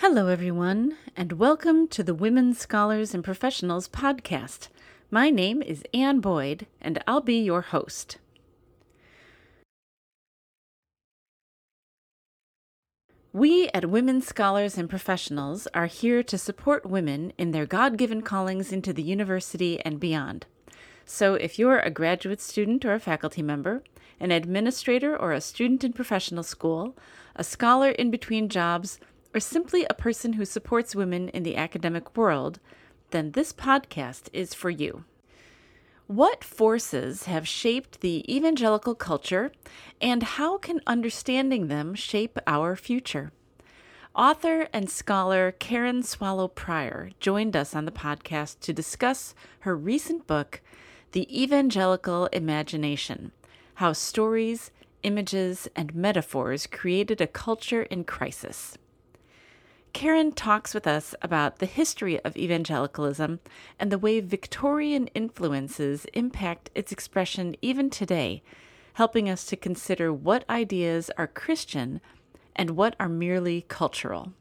Hello, everyone, and welcome to the Women Scholars and Professionals podcast. My name is Ann Boyd, and I'll be your host. We at Women Scholars and Professionals are here to support women in their God given callings into the university and beyond. So, if you're a graduate student or a faculty member, an administrator or a student in professional school, a scholar in between jobs, or simply a person who supports women in the academic world, then this podcast is for you. What forces have shaped the evangelical culture, and how can understanding them shape our future? Author and scholar Karen Swallow Prior joined us on the podcast to discuss her recent book, The Evangelical Imagination How Stories, Images, and Metaphors Created a Culture in Crisis. Karen talks with us about the history of evangelicalism and the way Victorian influences impact its expression even today, helping us to consider what ideas are Christian and what are merely cultural.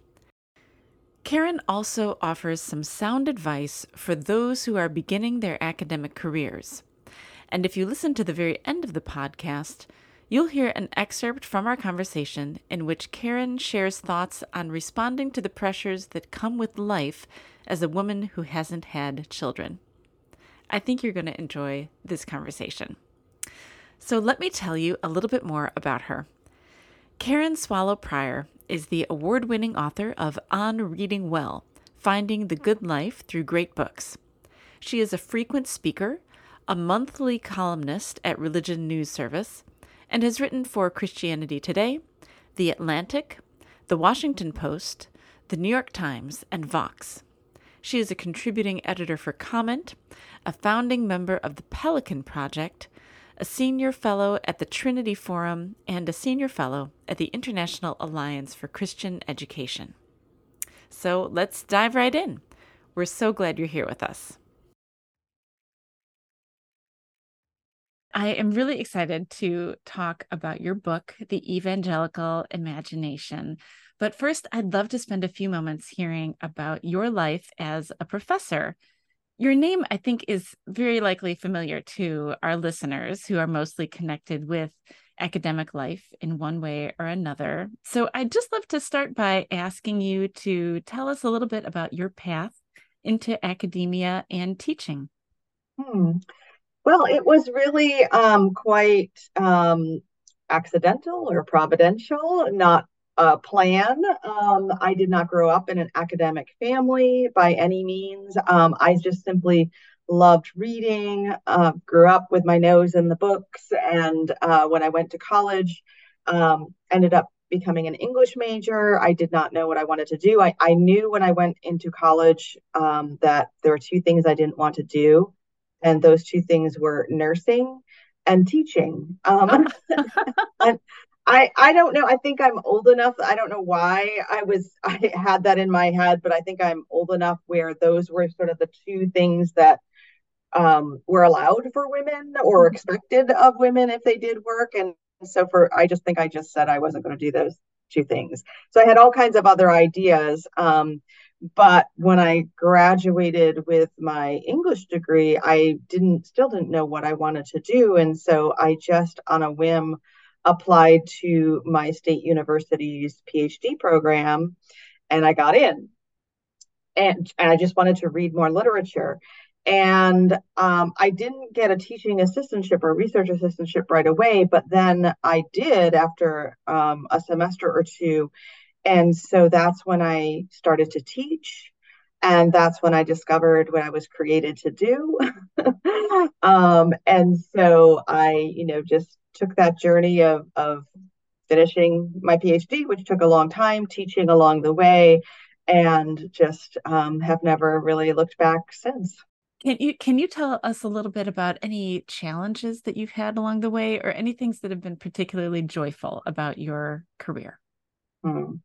Karen also offers some sound advice for those who are beginning their academic careers. And if you listen to the very end of the podcast, You'll hear an excerpt from our conversation in which Karen shares thoughts on responding to the pressures that come with life as a woman who hasn't had children. I think you're going to enjoy this conversation. So, let me tell you a little bit more about her. Karen Swallow Prior is the award winning author of On Reading Well Finding the Good Life Through Great Books. She is a frequent speaker, a monthly columnist at Religion News Service, and has written for Christianity Today, The Atlantic, The Washington Post, The New York Times, and Vox. She is a contributing editor for Comment, a founding member of the Pelican Project, a senior fellow at the Trinity Forum, and a senior fellow at the International Alliance for Christian Education. So let's dive right in. We're so glad you're here with us. I am really excited to talk about your book, The Evangelical Imagination. But first, I'd love to spend a few moments hearing about your life as a professor. Your name, I think, is very likely familiar to our listeners who are mostly connected with academic life in one way or another. So I'd just love to start by asking you to tell us a little bit about your path into academia and teaching. Hmm. Well, it was really um, quite um, accidental or providential, not a plan. Um, I did not grow up in an academic family by any means. Um, I just simply loved reading, uh, grew up with my nose in the books, and uh, when I went to college, um, ended up becoming an English major. I did not know what I wanted to do. I, I knew when I went into college um, that there were two things I didn't want to do and those two things were nursing and teaching. Um, and I I don't know. I think I'm old enough. I don't know why I was I had that in my head, but I think I'm old enough where those were sort of the two things that um, were allowed for women or mm-hmm. expected of women if they did work. And so for I just think I just said I wasn't going to do those two things. So I had all kinds of other ideas. Um, but when I graduated with my English degree, I didn't still didn't know what I wanted to do, and so I just on a whim applied to my state university's PhD program, and I got in. And, and I just wanted to read more literature. And um, I didn't get a teaching assistantship or research assistantship right away, but then I did after um, a semester or two and so that's when I started to teach. And that's when I discovered what I was created to do. um, and so I, you know, just took that journey of, of finishing my PhD, which took a long time, teaching along the way, and just um, have never really looked back since. Can you can you tell us a little bit about any challenges that you've had along the way, or any things that have been particularly joyful about your career? Hmm.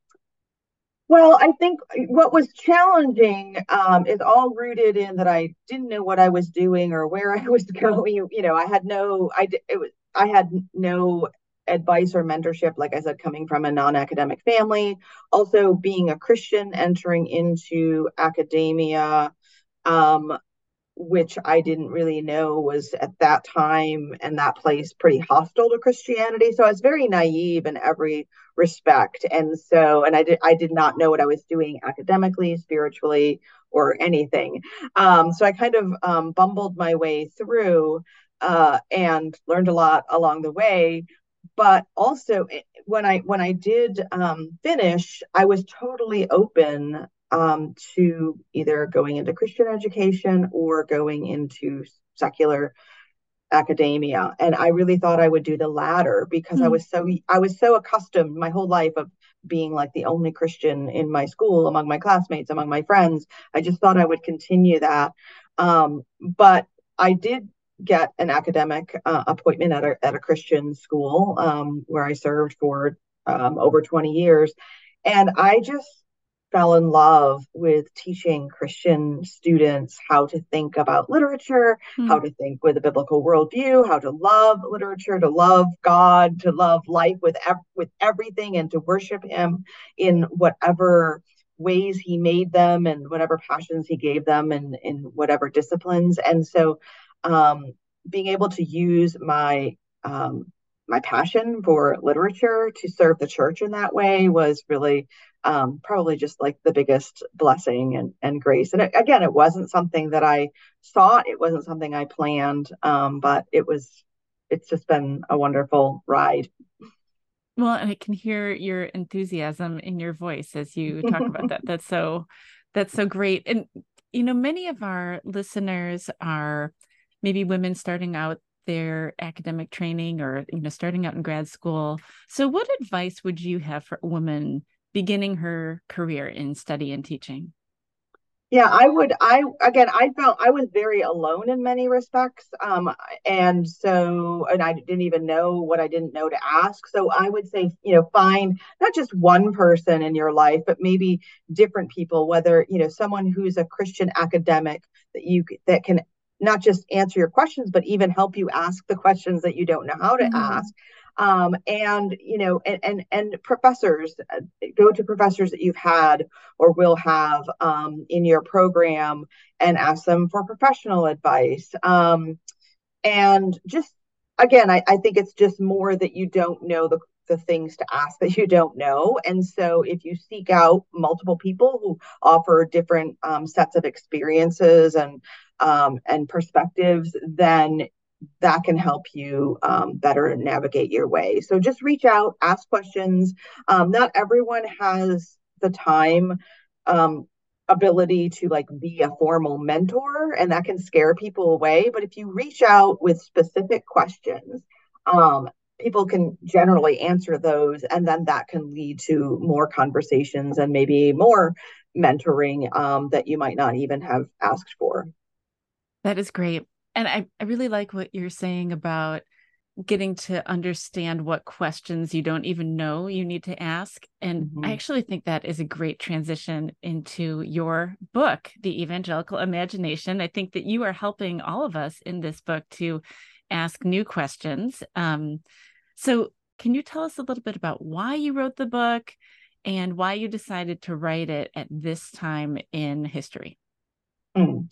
Well, I think what was challenging um, is all rooted in that I didn't know what I was doing or where I was going. You know, I had no, I it was, I had no advice or mentorship, like I said, coming from a non academic family, also being a Christian, entering into academia, um, which I didn't really know was at that time and that place pretty hostile to Christianity. So I was very naive in every respect. And so, and I did, I did not know what I was doing academically, spiritually, or anything. Um, so I kind of um, bumbled my way through uh, and learned a lot along the way. But also, eh, when I when I did um, finish, I was totally open um, to either going into Christian education or going into secular academia and i really thought i would do the latter because mm. i hmm. was so i was so accustomed my whole life of being like the only christian in my school among my classmates among my friends i just thought i would continue that um, but i did get an academic uh, appointment at a, at a christian school um, where i served for um, over 20 years and i just fell in love with teaching Christian students how to think about literature, mm. how to think with a biblical worldview, how to love literature, to love God, to love life with ev- with everything, and to worship Him in whatever ways He made them and whatever passions He gave them, and in whatever disciplines. And so, um, being able to use my um, my passion for literature to serve the church in that way was really um, probably just like the biggest blessing and, and grace. And it, again, it wasn't something that I sought, it wasn't something I planned, um, but it was, it's just been a wonderful ride. Well, and I can hear your enthusiasm in your voice as you talk about that. That's so, that's so great. And, you know, many of our listeners are maybe women starting out their academic training or you know starting out in grad school so what advice would you have for a woman beginning her career in study and teaching? Yeah, I would. I again, I felt I was very alone in many respects, um, and so, and I didn't even know what I didn't know to ask. So I would say, you know, find not just one person in your life, but maybe different people. Whether you know someone who's a Christian academic that you that can not just answer your questions, but even help you ask the questions that you don't know how to mm-hmm. ask um, and you know and and, and professors uh, go to professors that you've had or will have um, in your program and ask them for professional advice um, and just again I, I think it's just more that you don't know the the things to ask that you don't know. And so, if you seek out multiple people who offer different um, sets of experiences and um, and perspectives, then that can help you um, better navigate your way. So just reach out, ask questions. Um, not everyone has the time um, ability to like be a formal mentor, and that can scare people away. But if you reach out with specific questions, um, people can generally answer those, and then that can lead to more conversations and maybe more mentoring um, that you might not even have asked for. That is great and I, I really like what you're saying about getting to understand what questions you don't even know you need to ask. And mm-hmm. I actually think that is a great transition into your book, The Evangelical Imagination. I think that you are helping all of us in this book to ask new questions. Um, so, can you tell us a little bit about why you wrote the book and why you decided to write it at this time in history? Mm.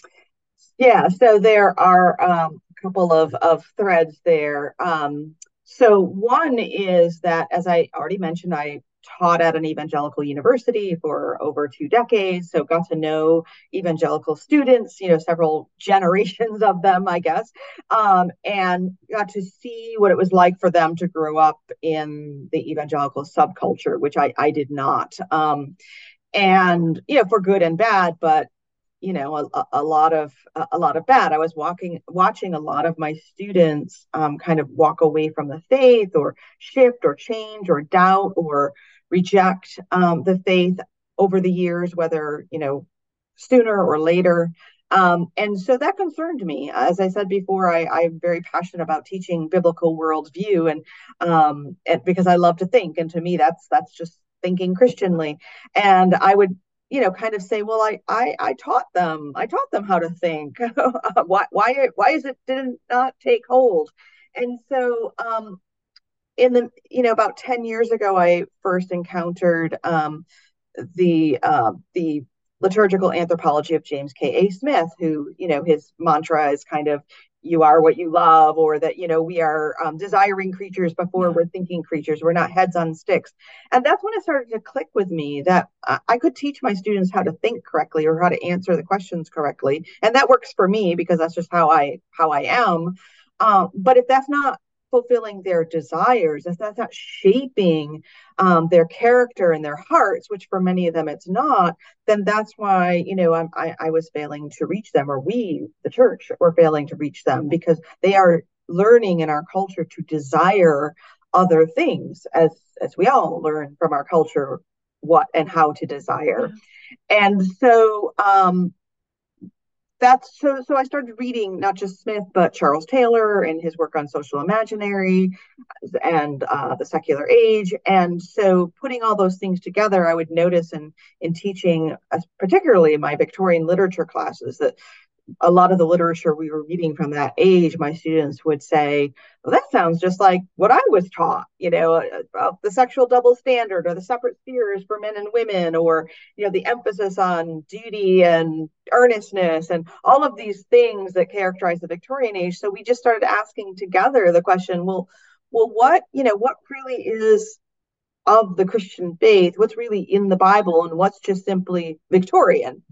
Yeah, so there are um, a couple of, of threads there. Um, so one is that, as I already mentioned, I taught at an evangelical university for over two decades, so got to know evangelical students, you know, several generations of them, I guess, um, and got to see what it was like for them to grow up in the evangelical subculture, which I, I did not. Um, and you know, for good and bad, but you know a, a lot of a lot of bad i was walking watching a lot of my students um, kind of walk away from the faith or shift or change or doubt or reject um, the faith over the years whether you know sooner or later. Um, and so that concerned me. As i said before I, am very passionate about teaching biblical worldview and, um, and because i love to think. And to me that's that's just thinking christianly. And i would you know kind of say well i i, I taught them i taught them how to think. Why why why is it did not take hold? And so um in the you know about 10 years ago i first encountered um, the uh, the liturgical anthropology of james k. A. Smith who you know his mantra is kind of you are what you love or that you know we are um, desiring creatures before yeah. we're thinking creatures. We're not heads on sticks. And that's when it started to click with me that i could teach my students how to think correctly or how to answer the questions correctly. And that works for me because that's just how i how i am. Um, but if that's not fulfilling their desires, if that's not shaping um, their character and their hearts, which for many of them it's not, then that's why you know I'm, I, I was failing to reach them, or we, the church, were failing to reach them because they are learning in our culture to desire other things, as as we all learn from our culture what and how to desire. And so um, that's so so i started reading not just smith but charles taylor and his work on social imaginary and uh, the secular age. And so putting all those things together i would notice in in teaching uh, particularly in my victorian literature classes that a lot of the literature we were reading from that age, my students would say, well, that sounds just like what I was taught, you know, the sexual double standard or the separate spheres for men and women, or, you know, the emphasis on duty and earnestness and all of these things that characterize the Victorian age. So we just started asking together the question, well, well, what, you know, what really is of the Christian faith, what's really in the Bible and what's just simply Victorian?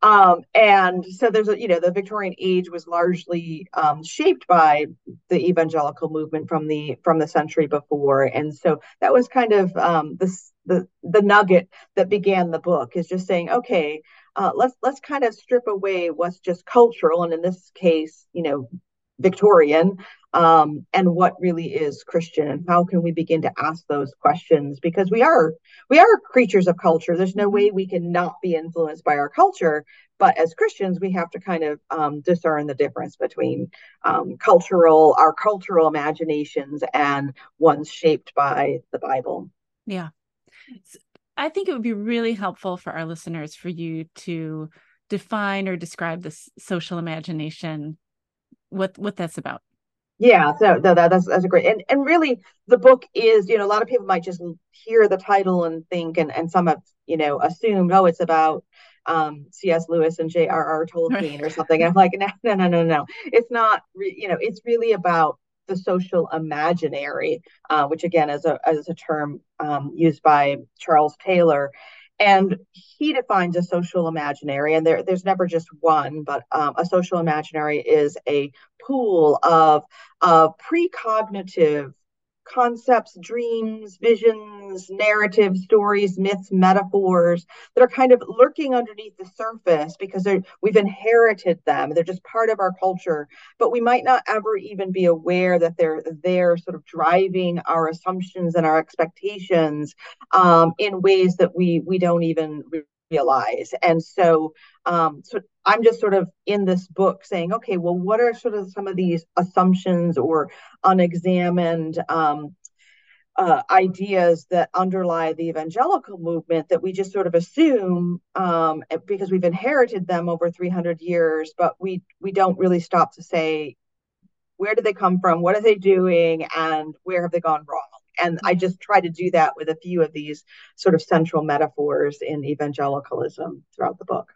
Um, and so there's a, you know, the Victorian age was largely um, shaped by the evangelical movement from the from the century before, and so that was kind of um, this the the nugget that began the book is just saying, okay, uh, let's let's kind of strip away what's just cultural, and in this case, you know, Victorian, um, and what really is Christian, and how can we begin to ask those questions? Because we are we are creatures of culture. There's no way we can not be influenced by our culture, but as Christians, we have to kind of um, discern the difference between um, cultural our cultural imaginations and ones shaped by the Bible. Yeah, I think it would be really helpful for our listeners for you to define or describe this social imagination what what that's about yeah so that, that's that's a great and and really the book is you know a lot of people might just hear the title and think and and some have you know assumed oh it's about um, C.S. Lewis and J.R.R. Tolkien or something. And I'm like, no, no, no, no, no. It's not. Re- you know, it's really about the social imaginary, uh, which again is a as a term um, used by Charles Taylor, and he defines a social imaginary and there, there's never just one but um, a social imaginary is a pool of, of precognitive concepts, dreams, visions, narratives, stories, myths, metaphors that are kind of lurking underneath the surface because we've inherited them. They're just part of our culture, but we might not ever even be aware that they're there, sort of driving our assumptions and our expectations um, in ways that we we don't even realize. And so, um, so I'm just sort of in this book saying, okay, well, what are sort of some of these assumptions or unexamined um, uh, ideas that underlie the evangelical movement that we just sort of assume um, because we've inherited them over 300 years, but we we don't really stop to say where did they come from, what are they doing, and where have they gone wrong and I just try to do that with a few of these sort of central metaphors in evangelicalism throughout the book.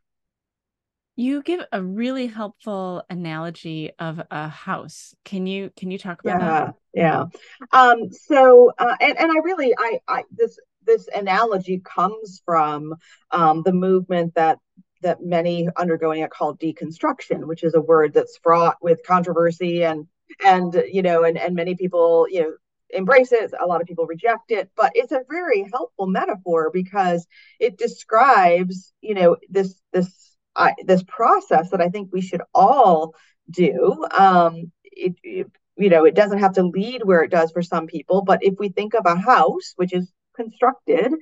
You give a really helpful analogy of a house. Can you can you talk about yeah, that? Yeah. Um, so uh, and and I really I I this this analogy comes from um, the movement that that many undergoing it called deconstruction, which is a word that's fraught with controversy and and you know and and many people you know embrace it. A lot of people reject it but it's a very helpful metaphor because it describes you know this this uh, this process that i think we should all do. Um it, it, you know it doesn't have to lead where it does for some people but if we think of a house which is constructed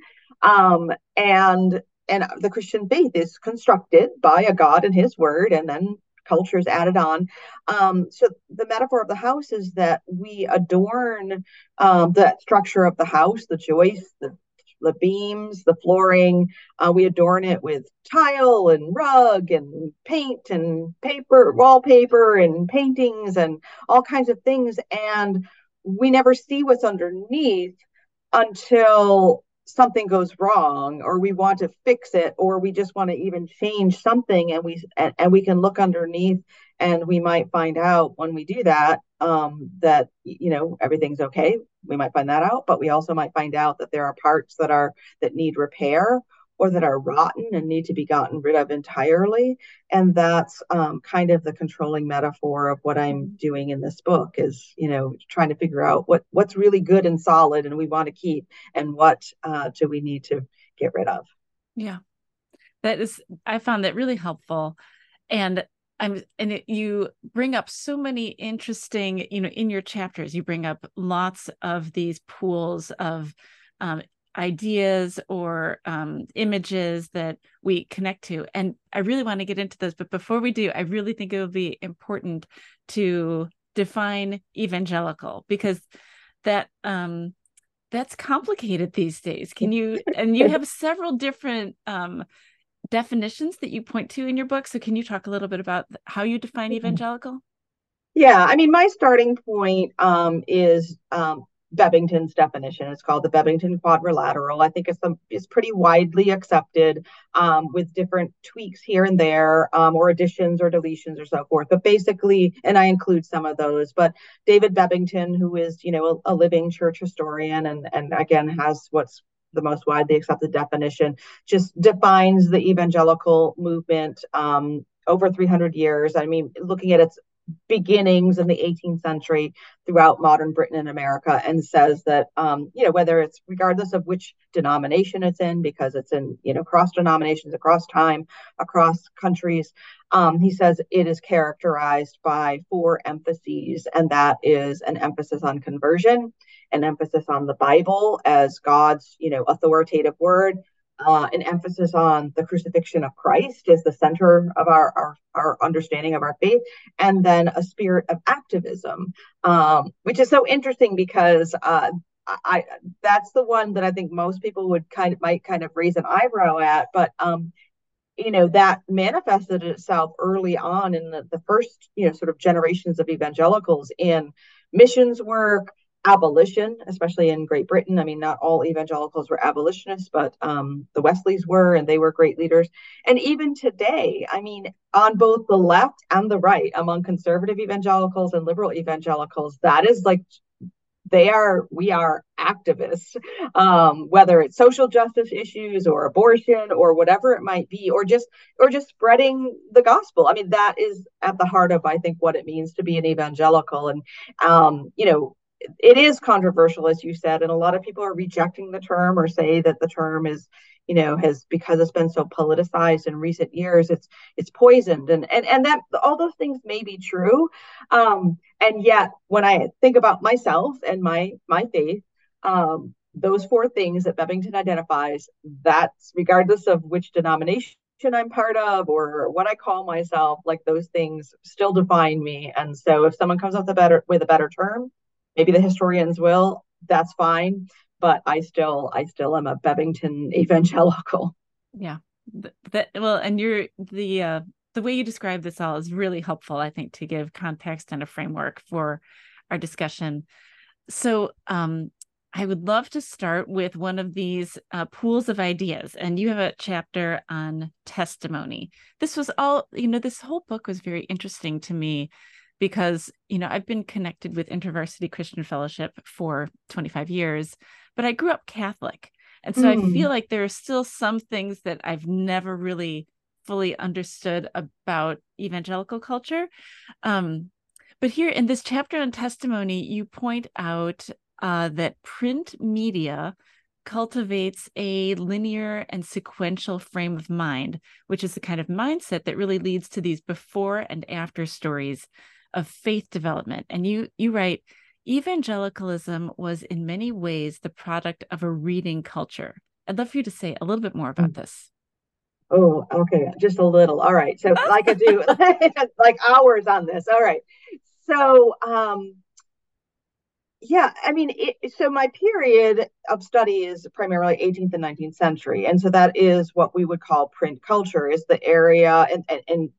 um and and the christian faith is constructed by a god and his word and then cultures added on. Um, so the metaphor of the house is that we adorn um, the structure of the house, the joists, the the beams, the flooring. Uh, we adorn it with tile and rug and paint and paper, wallpaper and paintings and all kinds of things. And we never see what's underneath until something goes wrong or we want to fix it or we just want to even change something and we and, and we can look underneath and we might find out when we do that um, that you know everything's okay. We might find that out but we also might find out that there are parts that are that need repair or that are rotten and need to be gotten rid of entirely. And that's um, kind of the controlling metaphor of what I'm doing in this book is, you know, trying to figure out what what's really good and solid and we want to keep and what uh, do we need to get rid of. Yeah, that is, I found that really helpful. And I'm, and it, you bring up so many interesting, you know, in your chapters, you bring up lots of these pools of um, ideas or um, images that we connect to. And I really want to get into this, but before we do, I really think it would be important to define evangelical because that um, that's complicated these days. Can you and you have several different um, definitions that you point to in your book. So can you talk a little bit about how you define mm-hmm. evangelical? Yeah, I mean, my starting point um, is um, Bebbington's definition. It's called the Bebbington quadrilateral. I think it's, pretty widely accepted um, with different tweaks here and there, um, or additions or deletions or so forth. But basically, and I include some of those. But David Bebbington, who is you know a, a living church historian, and and again has what's the most widely accepted definition, just defines the evangelical movement um, over 300 years. I mean, looking at its beginnings in the 18th century throughout modern Britain and America, and says that um, you know whether it's regardless of which denomination it's in, because it's in you know cross denominations, across time, across countries. Um, he says it is characterized by four emphases, and that is an emphasis on conversion, an emphasis on the Bible as God's you know authoritative word, uh, an emphasis on the crucifixion of Christ as the center of our, our, our understanding of our faith, and then a spirit of activism, um, which is so interesting because uh, I that's the one that I think most people would kind of might kind of raise an eyebrow at, but um, you know that manifested itself early on in the, the first you know sort of generations of evangelicals in missions work abolition, especially in Great Britain. I mean, not all evangelicals were abolitionists, but um, the Wesleys were, and they were great leaders. And even today, I mean, on both the left and the right, among conservative evangelicals and liberal evangelicals, that is like they are we are activists um, whether it's social justice issues or abortion or whatever it might be or just or just spreading the gospel i mean that is at the heart of i think what it means to be an evangelical and um, you know it is controversial, as you said, and a lot of people are rejecting the term or say that the term is, you know, has because it's been so politicized in recent years, it's it's poisoned, and and and that all those things may be true, um, and yet when I think about myself and my my faith, um, those four things that Bebbington identifies, that's regardless of which denomination I'm part of or what I call myself, like those things still define me. And so if someone comes up with a better with a better term, maybe the historians will. That's fine. But i still i still am a bebbington evangelical. Yeah. That well and you're the uh the way you describe this all is really helpful i think to give context and a framework for our discussion. So um I would love to start with one of these uh, pools of ideas. And you have a chapter on testimony. This was all, you know, this whole book was very interesting to me because you know I've been connected with InterVarsity Christian Fellowship for 25 years, but I grew up Catholic. And so mm. I feel hmm. like there are still some things that I've never really fully understood about evangelical culture. Um, but here in this chapter on testimony, you point out uh, that print media cultivates a linear and sequential frame of mind, which is the kind of mindset that really leads to these before and after stories of faith development. And you you write, evangelicalism was in many ways the product of a reading culture. I'd love for you to say a little bit more about this. Oh, okay, just a little. All right. So like I do like hours on this. All right. So um yeah, I mean, it, so my period of study is primarily 18th and 19th century, and so that is what we would call print culture. Is the area, and and, and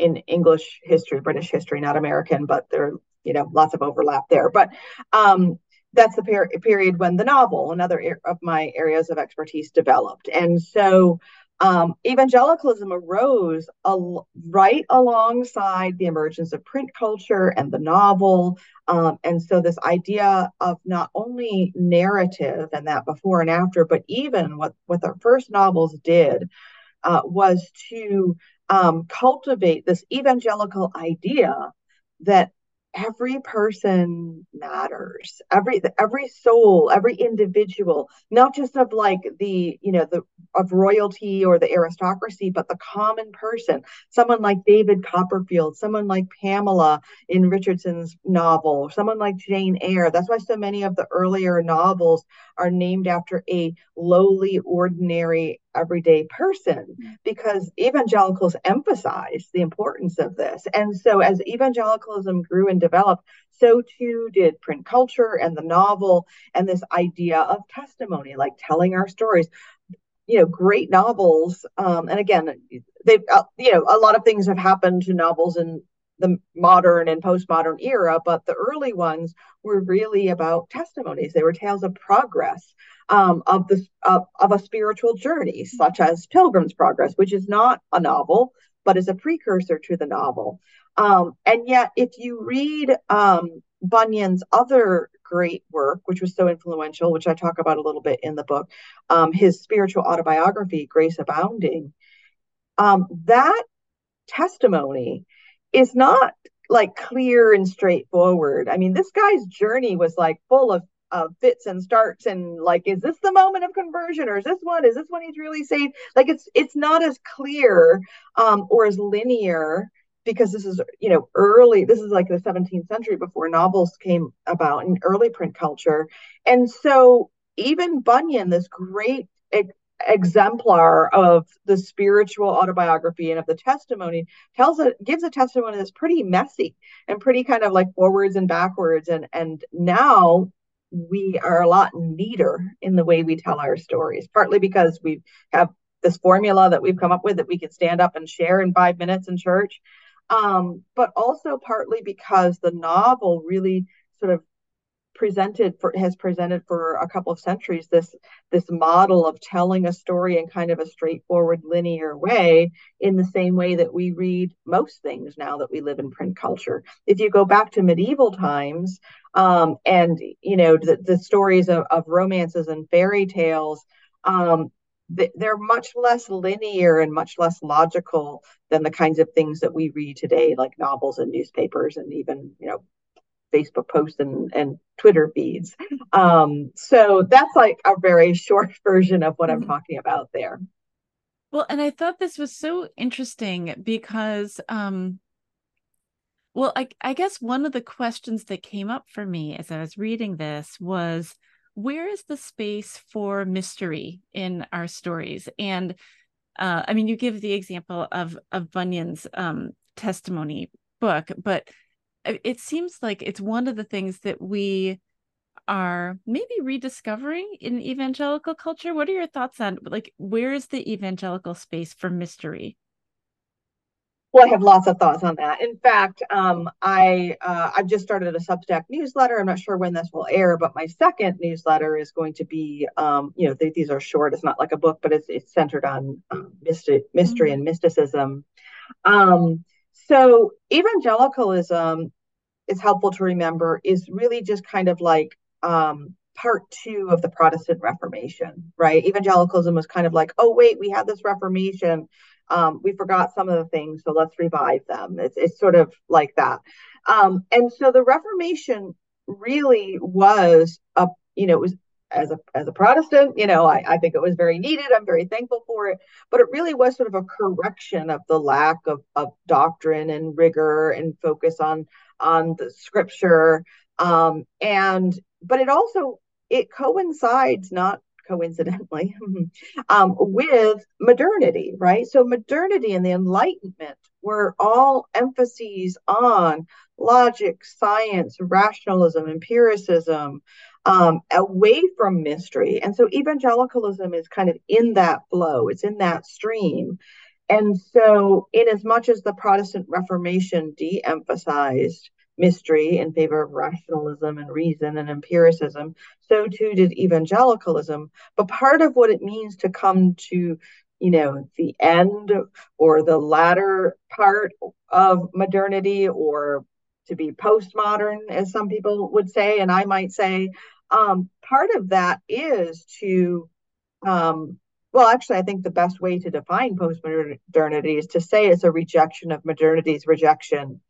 in English history, British history, not American, but there are you know, lots of overlap there. But um, that's the per- period when the novel, another of my areas of expertise, developed. And so um, evangelicalism arose al- right alongside the emergence of print culture and the novel. Um, and so, this idea of not only narrative and that before and after, but even what, what the first novels did uh, was to um, cultivate this evangelical idea that every person matters. Every every soul every individual not just of like the you know the of royalty or the aristocracy but the common person. Someone like david copperfield someone like pamela in richardson's novel someone like jane eyre. That's why so many of the earlier novels are named after a lowly ordinary everyday person mm. because evangelicals emphasize the importance of this. And so, as evangelicalism grew and developed, so too did print culture and the novel and this idea of testimony, like telling our stories. You know, great novels. Um, and again, they've, uh, you know, a lot of things have happened to novels in the modern and postmodern era, but the early ones were really about testimonies. They were tales of progress um, of the of, of a spiritual journey, such as Pilgrim's Progress, which is not a novel but is a precursor to the novel. Um, and yet, if you read um, Bunyan's other great work, which was so influential, which I talk about a little bit in the book, um, his spiritual autobiography, Grace Abounding, um, that testimony is not like clear and straightforward. I mean, this guy's journey was like full of uh, fits and starts and like is this the moment of conversion or is this one? Is this one he's really saved like it's it's not as clear um, or as linear because this is you know early this is like the 17th century before novels came about in early print culture. And so even bunyan this great exemplar of the spiritual autobiography and of the testimony tells it gives a testimony that's pretty messy and pretty kind of like forwards and backwards. And and now we are a lot neater in the way we tell our stories, partly because we have this formula that we've come up with that we can stand up and share in five minutes in church, um, but also partly because the novel really sort of presented for has presented for a couple of centuries this this model of telling a story in kind of a straightforward linear way in the same way that we read most things now that we live in print culture. If you go back to medieval times um, and you know the, the stories of, of romances and fairy tales um, they're much less linear and much less logical than the kinds of things that we read today like novels and newspapers and even you know Facebook posts and, and Twitter feeds. Um, so that's like a very short version of what I'm mm-hmm. talking about there. Well, and I thought this was so interesting because, um, well, I, I guess one of the questions that came up for me as I was reading this was where is the space for mystery in our stories? And uh, I mean, you give the example of of Bunyan's um, testimony book, but it seems like it's one of the things that we are maybe rediscovering in evangelical culture. What are your thoughts on like where is the evangelical space for mystery? Well, I have lots of thoughts on that. In fact, um, I uh, I've just started a Substack newsletter. I'm not sure when this will air, but my second newsletter is going to be, um, you know, th- these are short. It's not like a book, but it's it's centered on um, mystery, mystery mm-hmm. and mysticism. Um, so evangelicalism is helpful to remember is really just kind of like um, part two of the Protestant Reformation, right? Evangelicalism was kind of like, oh wait, we had this Reformation. Um, we forgot some of the things, so let's revive them. It's it's sort of like that. Um, and so the Reformation really was a you know it was as a as a Protestant, you know, I, I think it was very needed. I'm very thankful for it. But it really was sort of a correction of the lack of, of doctrine and rigor and focus on on the scripture. Um, and but it also it coincides not coincidentally um, with modernity, right? So modernity and the Enlightenment were all emphases on logic, science, rationalism, empiricism, um, away from mystery. And so evangelicalism is kind of in that flow, it's in that stream. And so, in as much as the Protestant Reformation de emphasized mystery in favor of rationalism and reason and empiricism. So too did evangelicalism. But part of what it means to come to you know the end or the latter part of modernity or to be postmodern as some people would say and i might say um, part of that is to um, well actually i think the best way to define postmodernity is to say it's a rejection of modernity's rejection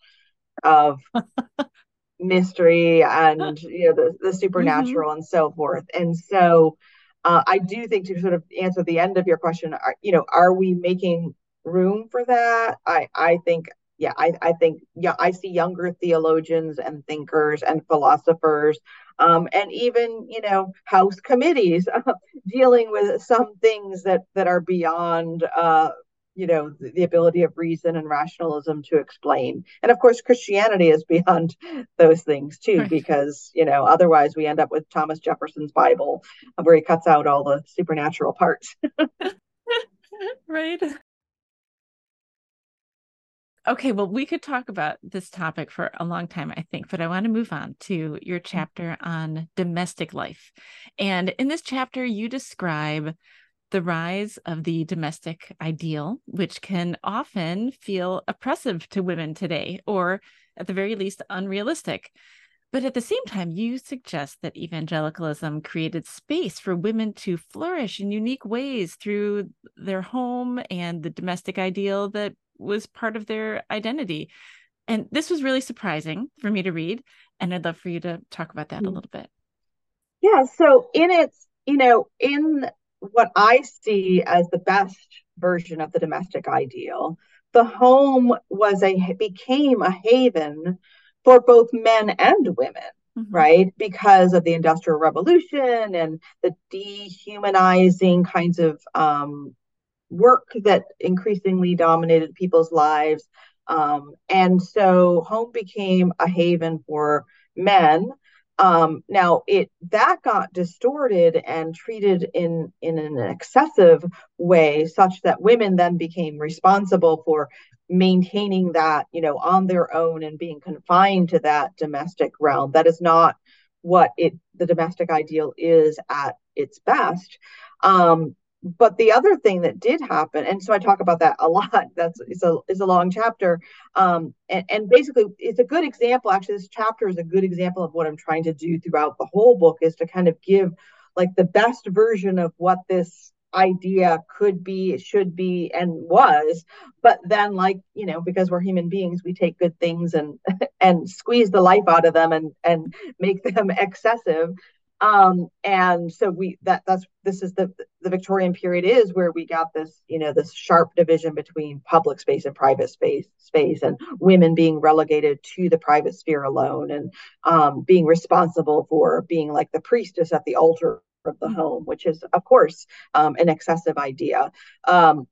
of mystery and you know the, the supernatural mm-hmm. and so forth and so uh, I do think to sort of answer the end of your question, are, you know, are we making room for that? I I think yeah, I, I think yeah, I see younger theologians and thinkers and philosophers, um, and even you know house committees uh, dealing with some things that that are beyond uh, you know the, the, ability of reason and rationalism to explain. And of course christianity is beyond those things too right. because you know otherwise we end up with thomas jefferson's bible where he cuts out all the supernatural parts. Right okay well we could talk about this topic for a long time i think but i want to move on to your mm-hmm. chapter on domestic life and in this chapter you describe the rise of the domestic ideal, which can often feel oppressive to women today, or at the very least, unrealistic. But at the same time, you suggest that evangelicalism created space for women to flourish in unique ways through their home and the domestic ideal that was part of their identity. And this was really surprising for me to read. And I'd love for you to talk about that a mm. little bit. Yeah. So, in its, you know, in what I see as the best version of the domestic ideal. The home was a became a haven for both men and women, mm-hmm. right? Because of the Industrial Revolution and the dehumanizing kinds of um, work that increasingly dominated people's lives. Um, and so home became a haven for men um, now it that got distorted and treated in in an excessive way, such that women then became responsible for maintaining that, you know, on their own and being confined to that domestic realm. That is not what it the domestic ideal is at its best. Um, but the other thing that did happen and so i talk about that a lot that's it's a it's a long chapter um, and, and basically it's a good example actually this chapter is a good example of what i'm trying to do throughout the whole book is to kind of give like the best version of what this idea could be should be and was. But then like you know because we're human beings we take good things and and squeeze the life out of them and and make them excessive um, and so we that that's this is the the Victorian period is where we got this you know this sharp division between public space and private space space and women being relegated to the private sphere alone and um, being responsible for being like the priestess at the altar of the home, which is of course um, an excessive idea. Um,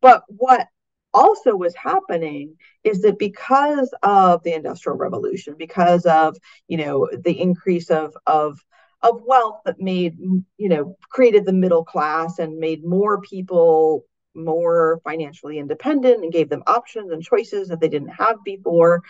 but what also was happening is that because of the industrial revolution because of you know the increase of of of wealth that made you know created the middle class and made more people more financially independent and gave them options and choices that they didn't have before.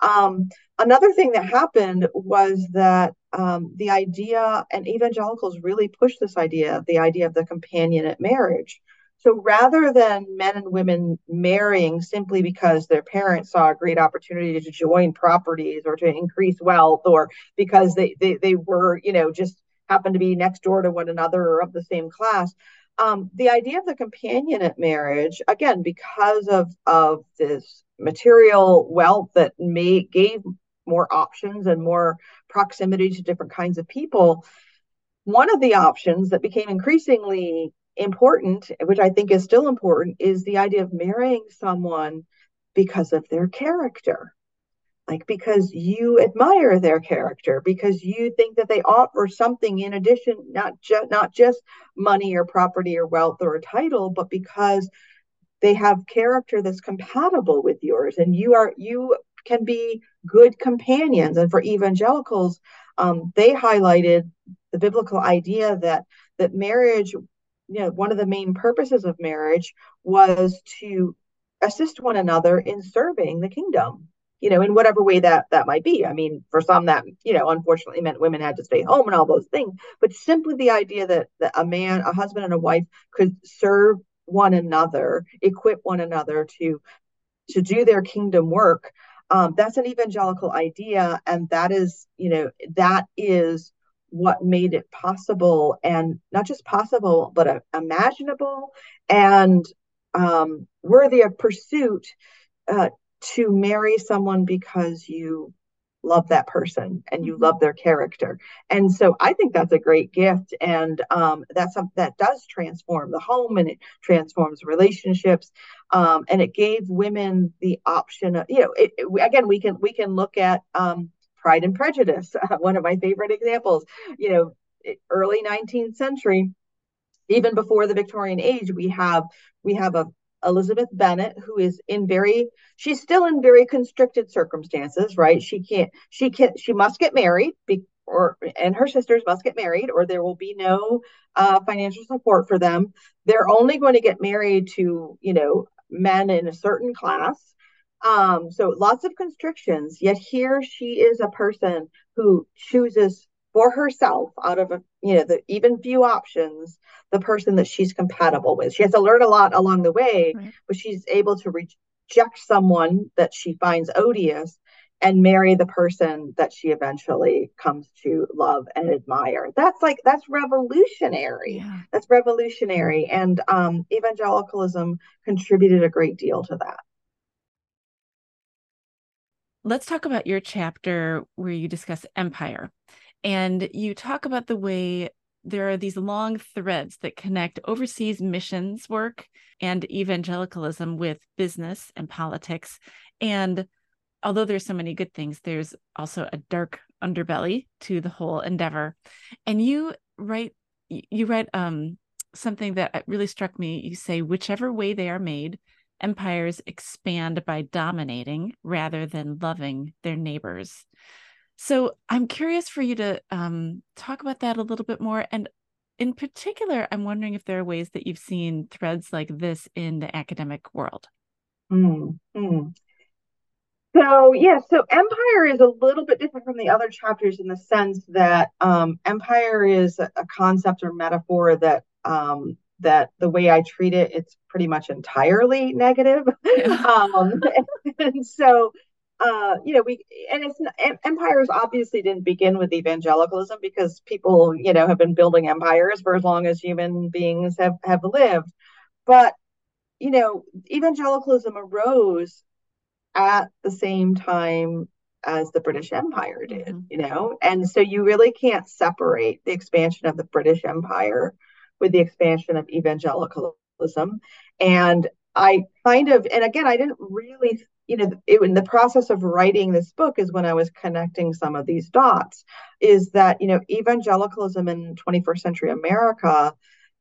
Um, another thing that happened was that um, the idea and evangelicals really pushed this idea the idea of the companionate marriage so rather than men and women marrying simply because their parents saw a great opportunity to join properties or to increase wealth or because they, they, they were, you know, just happened to be next door to one another or of the same class, um, the idea of the companionate marriage, again, because of, of this material wealth that may, gave more options and more proximity to different kinds of people, one of the options that became increasingly important, which I think is still important, is the idea of marrying someone because of their character. Like because you admire their character, because you think that they offer something in addition, not just not just money or property or wealth or a title, but because they have character that's compatible with yours, and you are you can be good companions. And for evangelicals, um, they highlighted the biblical idea that that marriage you know one of the main purposes of marriage was to assist one another in serving the kingdom you know, in whatever way that that might be. I mean, for some that, you know, unfortunately meant women had to stay home and all those things. But simply the idea that, that a man, a husband and a wife could serve one another, equip one another to to do their kingdom work. Um, that's an evangelical idea, and that is, you know, that is what made it possible, and not just possible, but uh, imaginable and um, worthy of pursuit uh, to marry someone because you love that person and you mm-hmm. love their character and so i think that's a great gift and um, that's something that does transform the home and it transforms relationships um, and it gave women the option of you know it, it, again we can we can look at um, pride and prejudice one of my favorite examples you know early 19th century even before the victorian age we have we have a Elizabeth Bennet, who is in very, she's still in very constricted circumstances, right? She can't, she can, she must get married, be, or and her sisters must get married, or there will be no uh, financial support for them. They're only going to get married to, you know, men in a certain class. Um, so lots of constrictions. Yet here she is a person who chooses for herself out of a, you know the even few options the person that she's compatible with she has to learn a lot along the way right. but she's able to reject someone that she finds odious and marry the person that she eventually comes to love and admire that's like that's revolutionary yeah. that's revolutionary and um, evangelicalism contributed a great deal to that let's talk about your chapter where you discuss empire and you talk about the way there are these long threads that connect overseas missions work and evangelicalism with business and politics. And although there's so many good things, there's also a dark underbelly to the whole endeavor. And you write you write um, something that really struck me. You say, whichever way they are made, empires expand by dominating rather than loving their neighbors. So I'm curious for you to um, talk about that a little bit more. And in particular, I'm wondering if there are ways that you've seen threads like this in the academic world. Mm-hmm. So, yeah, so empire is a little bit different from the other chapters in the sense that um, empire is a, concept or metaphor that um, that the way I treat it, it's pretty much entirely negative. Yeah. um, and so uh, you know, we and it's empires obviously didn't begin with evangelicalism because people, you know, have been building empires for as long as human beings have have lived. But you know, evangelicalism arose at the same time as the British Empire did, mm-hmm. you know, and so you really can't separate the expansion of the British Empire with the expansion of evangelicalism. And I kind of, and again, I didn't really you know, it, in the process of writing this book is when I was connecting some of these dots. Is that you know evangelicalism in 21st century America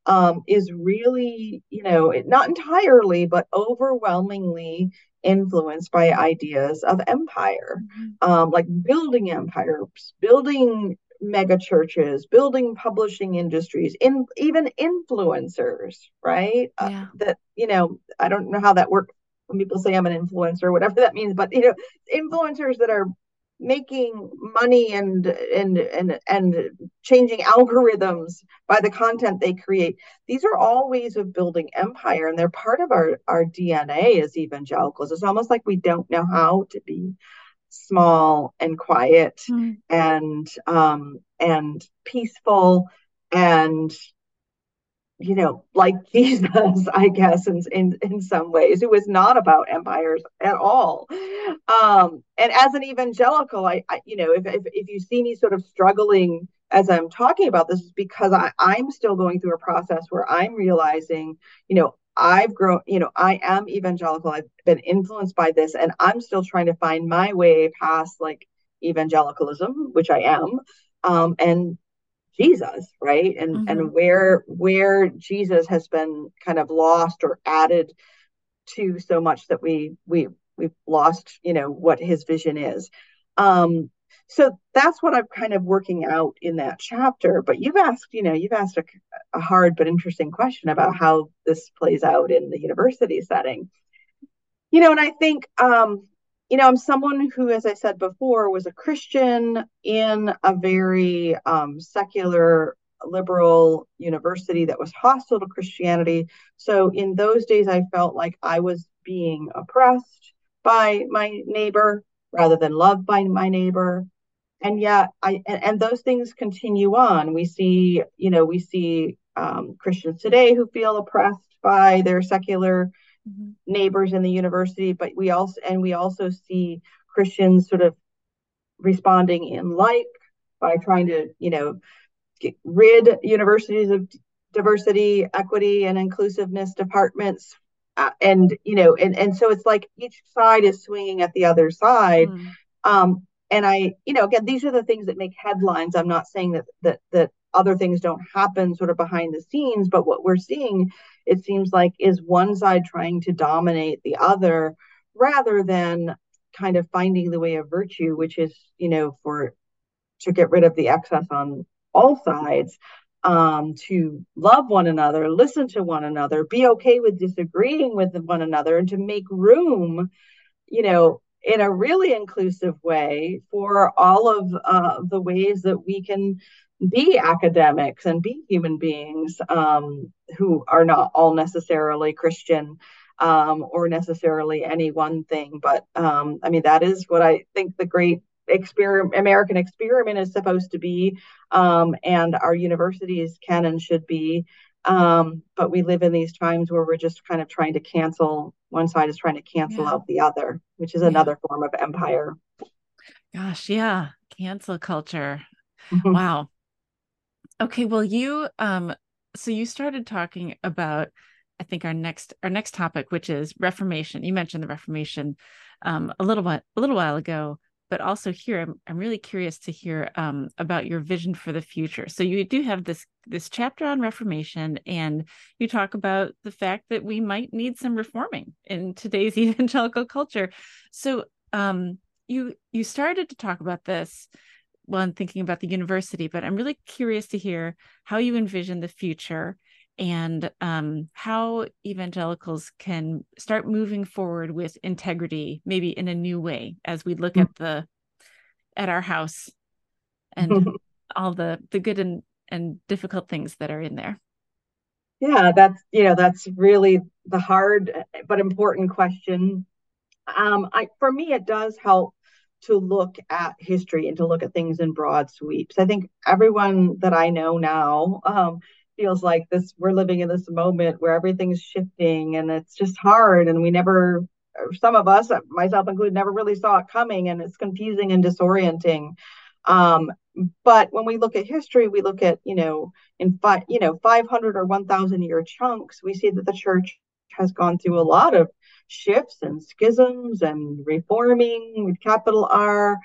um, is really you know not entirely but overwhelmingly influenced by ideas of empire, mm-hmm. um, like building empires, building mega churches, building publishing industries, in even influencers, right? Uh, yeah. Uh, that you know, I don't know how that works when people say I'm an influencer, whatever that means, but you know, influencers that are making money and and and and changing algorithms by the content they create these are all ways of building empire and they're part of our our dna as evangelicals it's almost like we don't know how to be small and quiet mm. and um and peaceful and you know, like Jesus, I guess, in, in, in some ways, it was not about empires at all. Um, and as an evangelical, I, I you know, if, if, if you see me sort of struggling as I'm talking about this, is because I, I'm still going through a process where I'm realizing, you know, I've grown, you know, I am evangelical. I've been influenced by this, and I'm still trying to find my way past like evangelicalism, which I am, um, and Jesus, right? And mm-hmm. and where where Jesus has been kind of lost or added to so much that we we we've lost, you know, what his vision is. Um, so that's what I'm kind of working out in that chapter. But you've asked, you know, you've asked a, a hard but interesting question about how this plays out in the university setting. You know, and I think um, you know, I'm someone who, as I said before, was a Christian in a very um, secular liberal university that was hostile to Christianity. So in those days, I felt like I was being oppressed by my neighbor rather than loved by my neighbor. And yet, I and, and those things continue on. We see, you know, we see um, Christians today who feel oppressed by their secular mm-hmm. neighbors in the university, but we also and we also see Christians sort of responding in like by trying to, you know, get rid universities of diversity, equity, and inclusiveness departments. Uh, and you know, and and so it's like each side is swinging at the other side. Mm. Um, and I, you know, again, these are the things that make headlines. I'm not saying that that that other things don't happen sort of behind the scenes, but what we're seeing, it seems like, is one side trying to dominate the other rather than kind of finding the way of virtue, which is, you know, for to get rid of the excess on all sides um, to love one another, listen to one another, be okay with disagreeing with one another, and to make room, you know, in a really inclusive way for all of uh, the ways that we can be academics and be human beings um, who are not all necessarily Christian um, or necessarily any one thing. But um, I mean, that is what I think the great experiment American experiment is supposed to be, um, and our universities can and should be. Um, but we live in these times where we're just kind of trying to cancel. One side is trying to cancel yeah. out the other, which is yeah. another form of empire. Gosh, yeah, cancel culture. Mm-hmm. Wow. Okay, well, you um, so you started talking about I think our next our next topic, which is Reformation. You mentioned the Reformation um, a little bit a little while ago but also here I'm, I'm really curious to hear um, about your vision for the future. So you do have this this chapter on reformation and you talk about the fact that we might need some reforming in today's evangelical culture. So um, you you started to talk about this when thinking about the university but i'm really curious to hear how you envision the future and um, how evangelicals can start moving forward with integrity, maybe in a new way, as we look mm-hmm. at the at our house and all the the good and and difficult things that are in there. Yeah, that's you know that's really the hard but important question. Um, I for me it does help to look at history and to look at things in broad sweeps. I think everyone that I know now um, feels like this we're living in this moment where everything's shifting and it's just hard and we never some of us myself included never really saw it coming and it's confusing and disorienting. Um, but when we look at history we look at you know in five you know 500 or 1000 year chunks we see that the church has gone through a lot of shifts and schisms and reforming with capital r.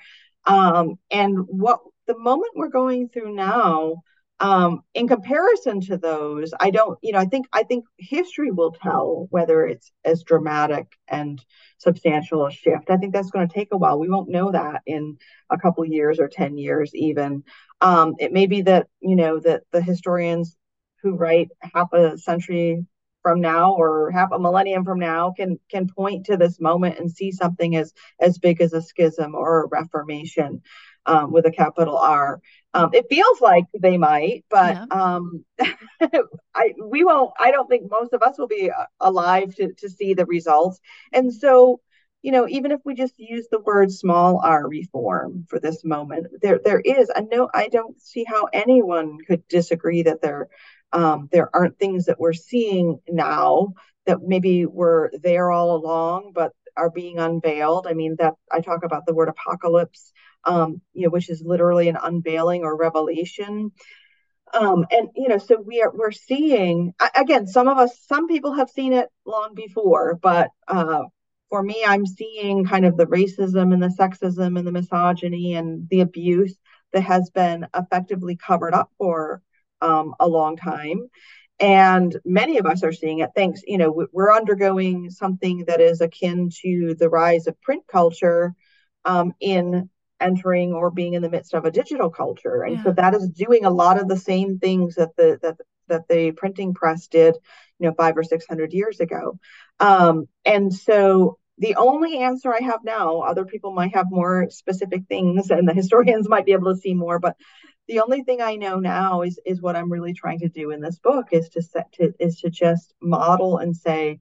Um, and what the moment we're going through now um, in comparison to those i don't you know i think i think history will tell whether it's as dramatic and substantial a shift. I think that's going to take a while. We won't know that in a couple years or 10 years even. Um, it may be that you know that the historians who write half a century from now or half a millennium from now can can point to this moment and see something as as big as a schism or a reformation um, with a capital R. Um, it feels like they might, but yeah. um, I we won't. I don't think most of us will be uh, alive to to see the results. And so, you know, even if we just use the word "small r" reform for this moment, there there is. I know I don't see how anyone could disagree that there um, there aren't things that we're seeing now that maybe were there all along, but are being unveiled. I mean, that I talk about the word apocalypse um, you know, which is literally an unveiling or revelation. Um, and you know, so we are we're seeing again. Some of us, some people have seen it long before, but uh, for me, I'm seeing kind of the racism and the sexism and the misogyny and the abuse that has been effectively covered up for um, a long time. And many of us are seeing it. Thanks, you know, we're undergoing something that is akin to the rise of print culture um, in entering or being in the midst of a digital culture and yeah. so that is doing a lot of the same things that the that that the printing press did you know five or six hundred years ago um, and so the only answer I have now, other people might have more specific things and the historians might be able to see more, but the only thing I know now is is what I'm really trying to do in this book is to set to is to just model and say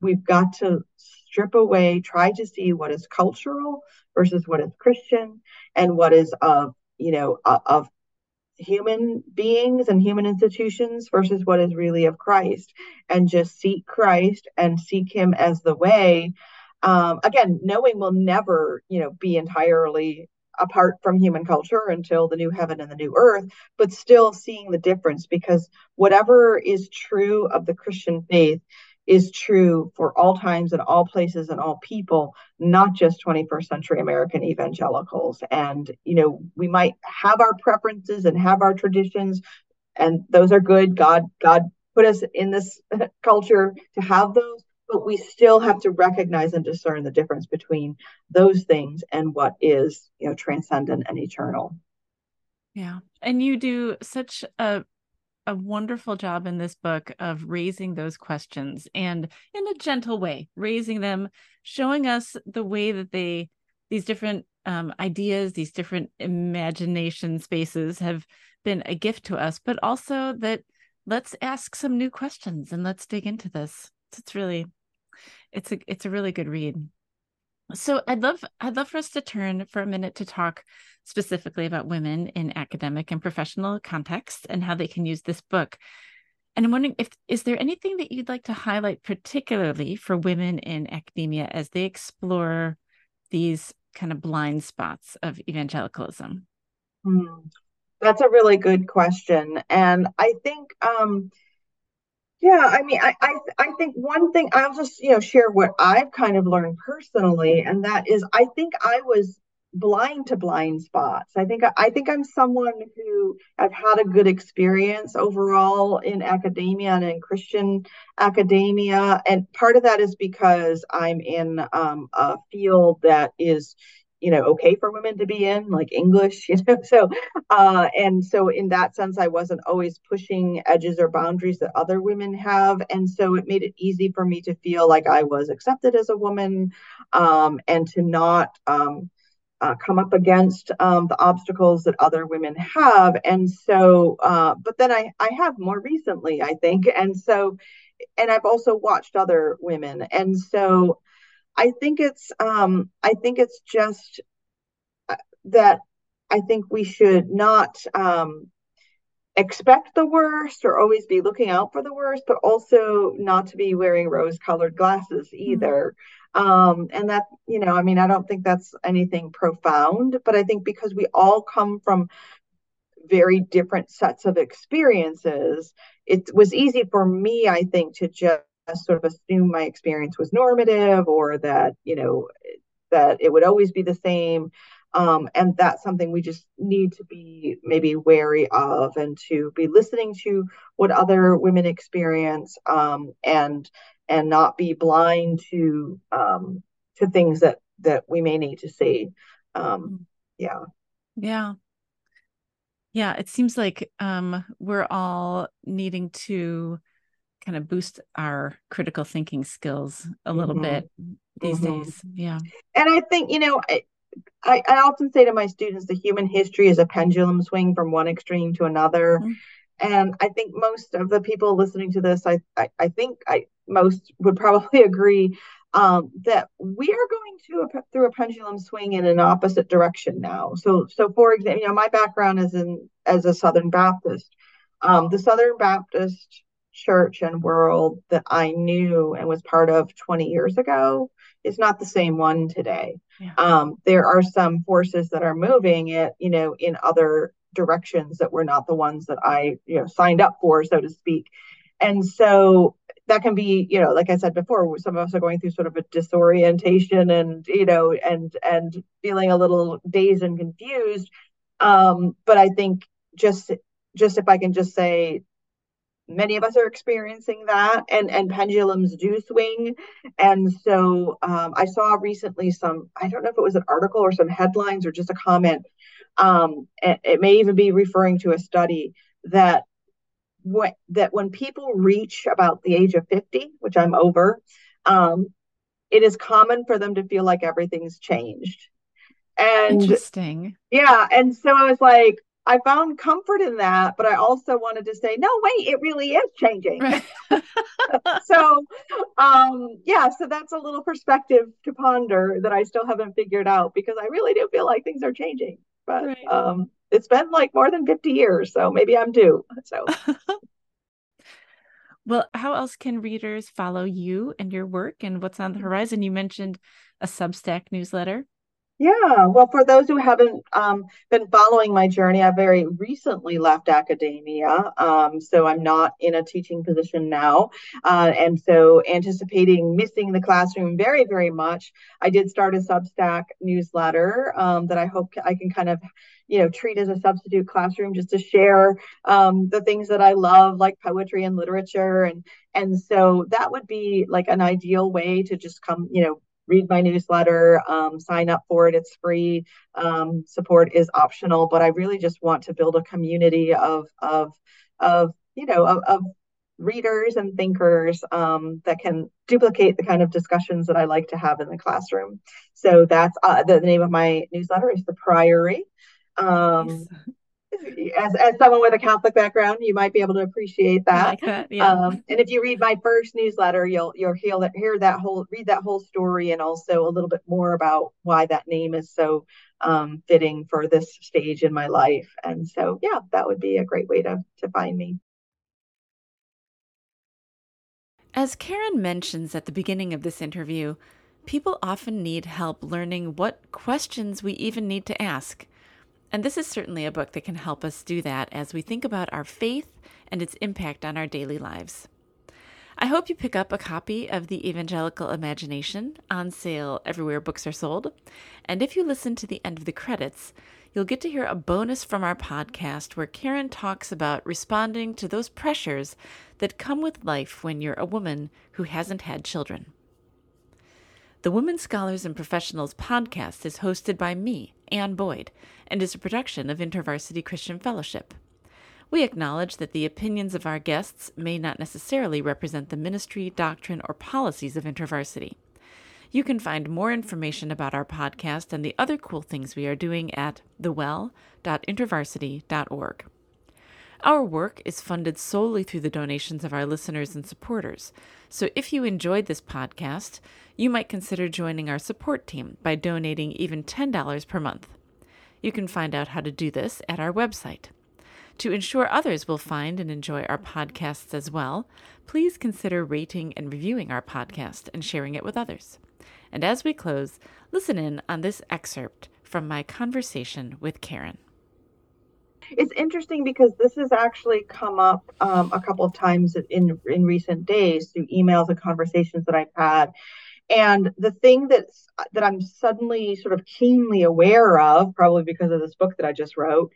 we've got to strip away, try to see what is cultural versus what is Christian and what is of you know of human beings and human institutions versus what is really of Christ. And just seek Christ and seek him as the way um, again knowing we'll never you know be entirely apart from human culture until the new heaven and the new earth but still seeing the difference because whatever is true of the christian faith is true for all times and all places and all people not just 21st century american evangelicals. And you know we might have our preferences and have our traditions and those are good. God god put us in this culture to have those but we still have to recognize and discern the difference between those things and what is you know transcendent and eternal. Yeah. And you do such a a wonderful job in this book of raising those questions and in a gentle way raising them showing us the way that they these different um, ideas these different imagination spaces have been a gift to us but also that let's ask some new questions and let's dig into this it's really it's a it's a really good read. So I'd love I'd love for us to turn for a minute to talk specifically about women in academic and professional contexts and how they can use this book. And I'm wondering if is there anything that you'd like to highlight particularly for women in academia as they explore these kind of blind spots of evangelicalism? Hmm. That's a really good question. And I think um, yeah, I mean, I, I I think one thing I'll just you know share what I've kind of learned personally, and that is I think I was blind to blind spots. I think I think I'm someone who I've had a good experience overall in academia and in Christian academia, and part of that is because I'm in um, a field that is you know okay for women to be in like english you know so uh and so in that sense i wasn't always pushing edges or boundaries that other women have and so it made it easy for me to feel like i was accepted as a woman um and to not um uh, come up against um, the obstacles that other women have and so uh, but then i i have more recently i think and so and i've also watched other women and so I think it's um, I think it's just uh, that I think we should not um, expect the worst or always be looking out for the worst, but also not to be wearing rose-colored glasses mm-hmm. either. Mm-hmm. Um, and that you know, I mean, I don't think that's anything profound, but I think because we all come from very different sets of experiences, it was easy for me, I think, to just sort of assume my experience was normative or that you know that it would always be the same. Um, and that's something we just need to be maybe wary of and to be listening to what other women experience um, and and not be blind to um, to things that that we may need to see. Um, yeah. Yeah. Yeah it seems like um, we're all needing to kind of boost our critical thinking skills a little mm-hmm. bit these mm-hmm. days. Yeah. And I think, you know, I, I, I, often say to my students the human history is a pendulum swing from one extreme to another. Mm-hmm. And I think most of the people listening to this, I, I, I think I most would probably agree um, that we are going to a, through a pendulum swing in an opposite direction now. So, so for example, you know, my background is in as a Southern Baptist. Um, the Southern Baptist church and world that I knew and was part of 20 years ago is not the same one today. Yeah. Um, there are some forces that are moving it, you know, in other directions that were not the ones that I, you know, signed up for, so to speak. And so that can be, you know, like I said before, some of us are going through sort of a disorientation and, you know, and and feeling a little dazed and confused. Um, but I think just just if I can just say many of us are experiencing that and and pendulums do swing and so um, i saw recently some i don't know if it was an article or some headlines or just a comment um, it, it may even be referring to a study that what that when people reach about the age of 50 which i'm over um, it is common for them to feel like everything's changed. And interesting. Yeah. And so I was like, I found comfort in that, but I also wanted to say, no, wait, it really is changing. Right. so, um, yeah, so that's a little perspective to ponder that I still haven't figured out because I really do feel like things are changing. But right. um, it's been like more than 50 years, so maybe I'm due. So, well, how else can readers follow you and your work and what's on the horizon? You mentioned a Substack newsletter. Yeah, well, for those who haven't um, been following my journey, I very recently left academia. Um, so I'm not in a teaching position now. Uh, and so, anticipating missing the classroom very, very much, I did start a Substack newsletter um, that I hope I can kind of you know treat as a substitute classroom just to share um, the things that i love like poetry and literature and and so that would be like an ideal way to just come you know read my newsletter, um, sign up for it. It's free. Um, support is optional, but I really just want to build a community of of of you know of, of readers and thinkers um, that can duplicate the kind of discussions that I like to have in the classroom. So that's uh, the, the, name of my newsletter is the Priory. Um, as, as someone with a Catholic background, you might be able to appreciate that. Like yeah. Um, and if you read my first newsletter, you'll you'll hear that hear that whole read that whole story and also a little bit more about why that name is so um, fitting for this stage in my life. And so, yeah, that would be a great way to to find me. As Karen mentions at the beginning of this interview, people often need help learning what questions we even need to ask. And this is certainly a book that can help us do that as we think about our faith and its impact on our daily lives. I hope you pick up a copy of The Evangelical Imagination on sale everywhere books are sold. And if you listen to the end of the credits, you'll get to hear a bonus from our podcast where Karen talks about responding to those pressures that come with life when you're a woman who hasn't had children. The Women Scholars and Professionals podcast is hosted by me, Ann Boyd, and is a production of InterVarsity Christian Fellowship. We acknowledge that the opinions of our guests may not necessarily represent the ministry, doctrine, or policies of InterVarsity. You can find more information about our podcast and the other cool things we are doing at thewell.intervarsity.org. Our work is funded solely through the donations of our listeners and supporters. So if you enjoyed this podcast, you might consider joining our support team by donating even $10 per month. You can find out how to do this at our website. To ensure others will find and enjoy our podcasts as well, please consider rating and reviewing our podcast and sharing it with others. And as we close, listen in on this excerpt from my conversation with Karen it's interesting because this has actually come up um, a couple of times in in recent days through emails and conversations that I've had. And the thing that's that I'm suddenly sort of keenly aware of, probably because of this book that I just wrote,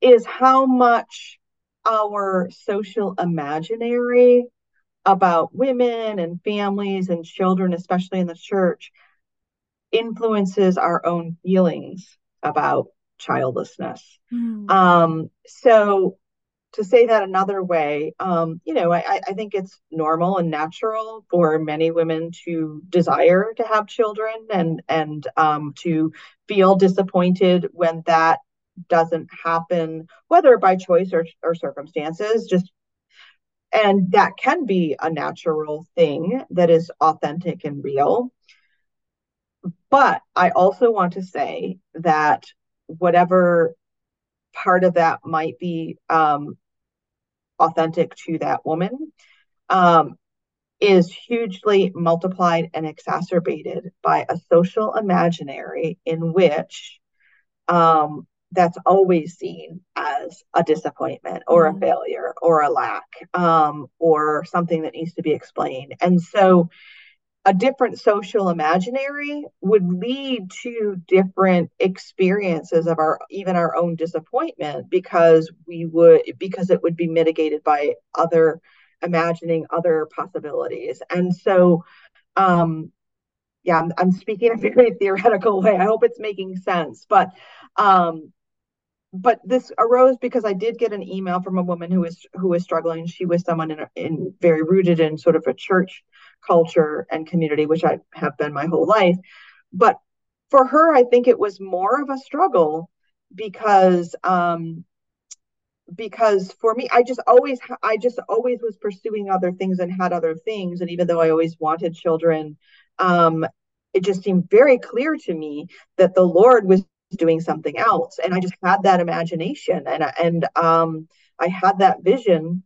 is how much our social imaginary about women and families and children, especially in the church, influences our own feelings about childlessness. Mm. Um, so to say that another way, um, you know, I, I think it's normal and natural for many women to desire to have children and and um, to feel disappointed when that doesn't happen, whether by choice or, or circumstances. Just and that can be a natural thing that is authentic and real. But I also want to say that whatever part of that might be um, authentic to that woman um, is hugely multiplied and exacerbated by a social imaginary in which um, that's always seen as a disappointment or mm-hmm. a failure or a lack um, or something that needs to be explained. And so a different social imaginary would lead to different experiences of our even our own disappointment because we would because it would be mitigated by other imagining other possibilities. And so um yeah i'm, I'm speaking in a very theoretical way. I hope it's making sense. But um but this arose because I did get an email from a woman who was who was struggling. She was someone in, in very rooted in sort of a church culture and community, which I have been my whole life. But for her, I think it was more of a struggle because um, because for me i just always i just always was pursuing other things and had other things. And even though i always wanted children um it just seemed very clear to me that the lord was doing something else. And i just had that imagination. And and um i had that vision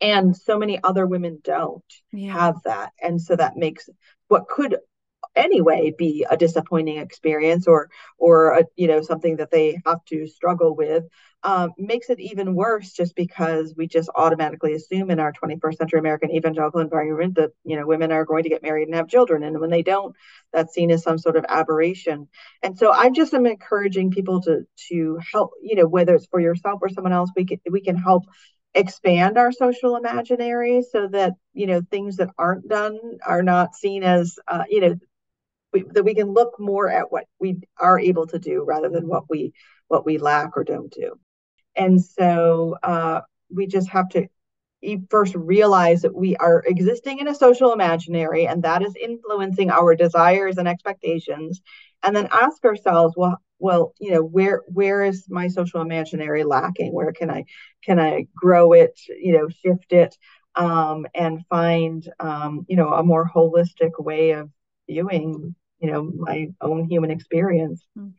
and so many other women don't yeah. have that and so that makes what could anyway be a disappointing experience or or a, you know something that they have to struggle with um, makes it even worse just because we just automatically assume in our 21st century American evangelical environment that you know women are going to get married and have children, and when they don't, that's seen as some sort of aberration. And so I just am encouraging people to to help, you know, whether it's for yourself or someone else, we can we can help expand our social imaginary so that you know things that aren't done are not seen as uh, you know we, that we can look more at what we are able to do rather than what we what we lack or don't do. And so uh, we just have to first realize that we are existing in a social imaginary and that is influencing our desires and expectations. And then ask ourselves well well you know where where is my social imaginary lacking where can i can i grow it you know shift it um, and find um, you know a more holistic way of viewing you know my own human experience mm.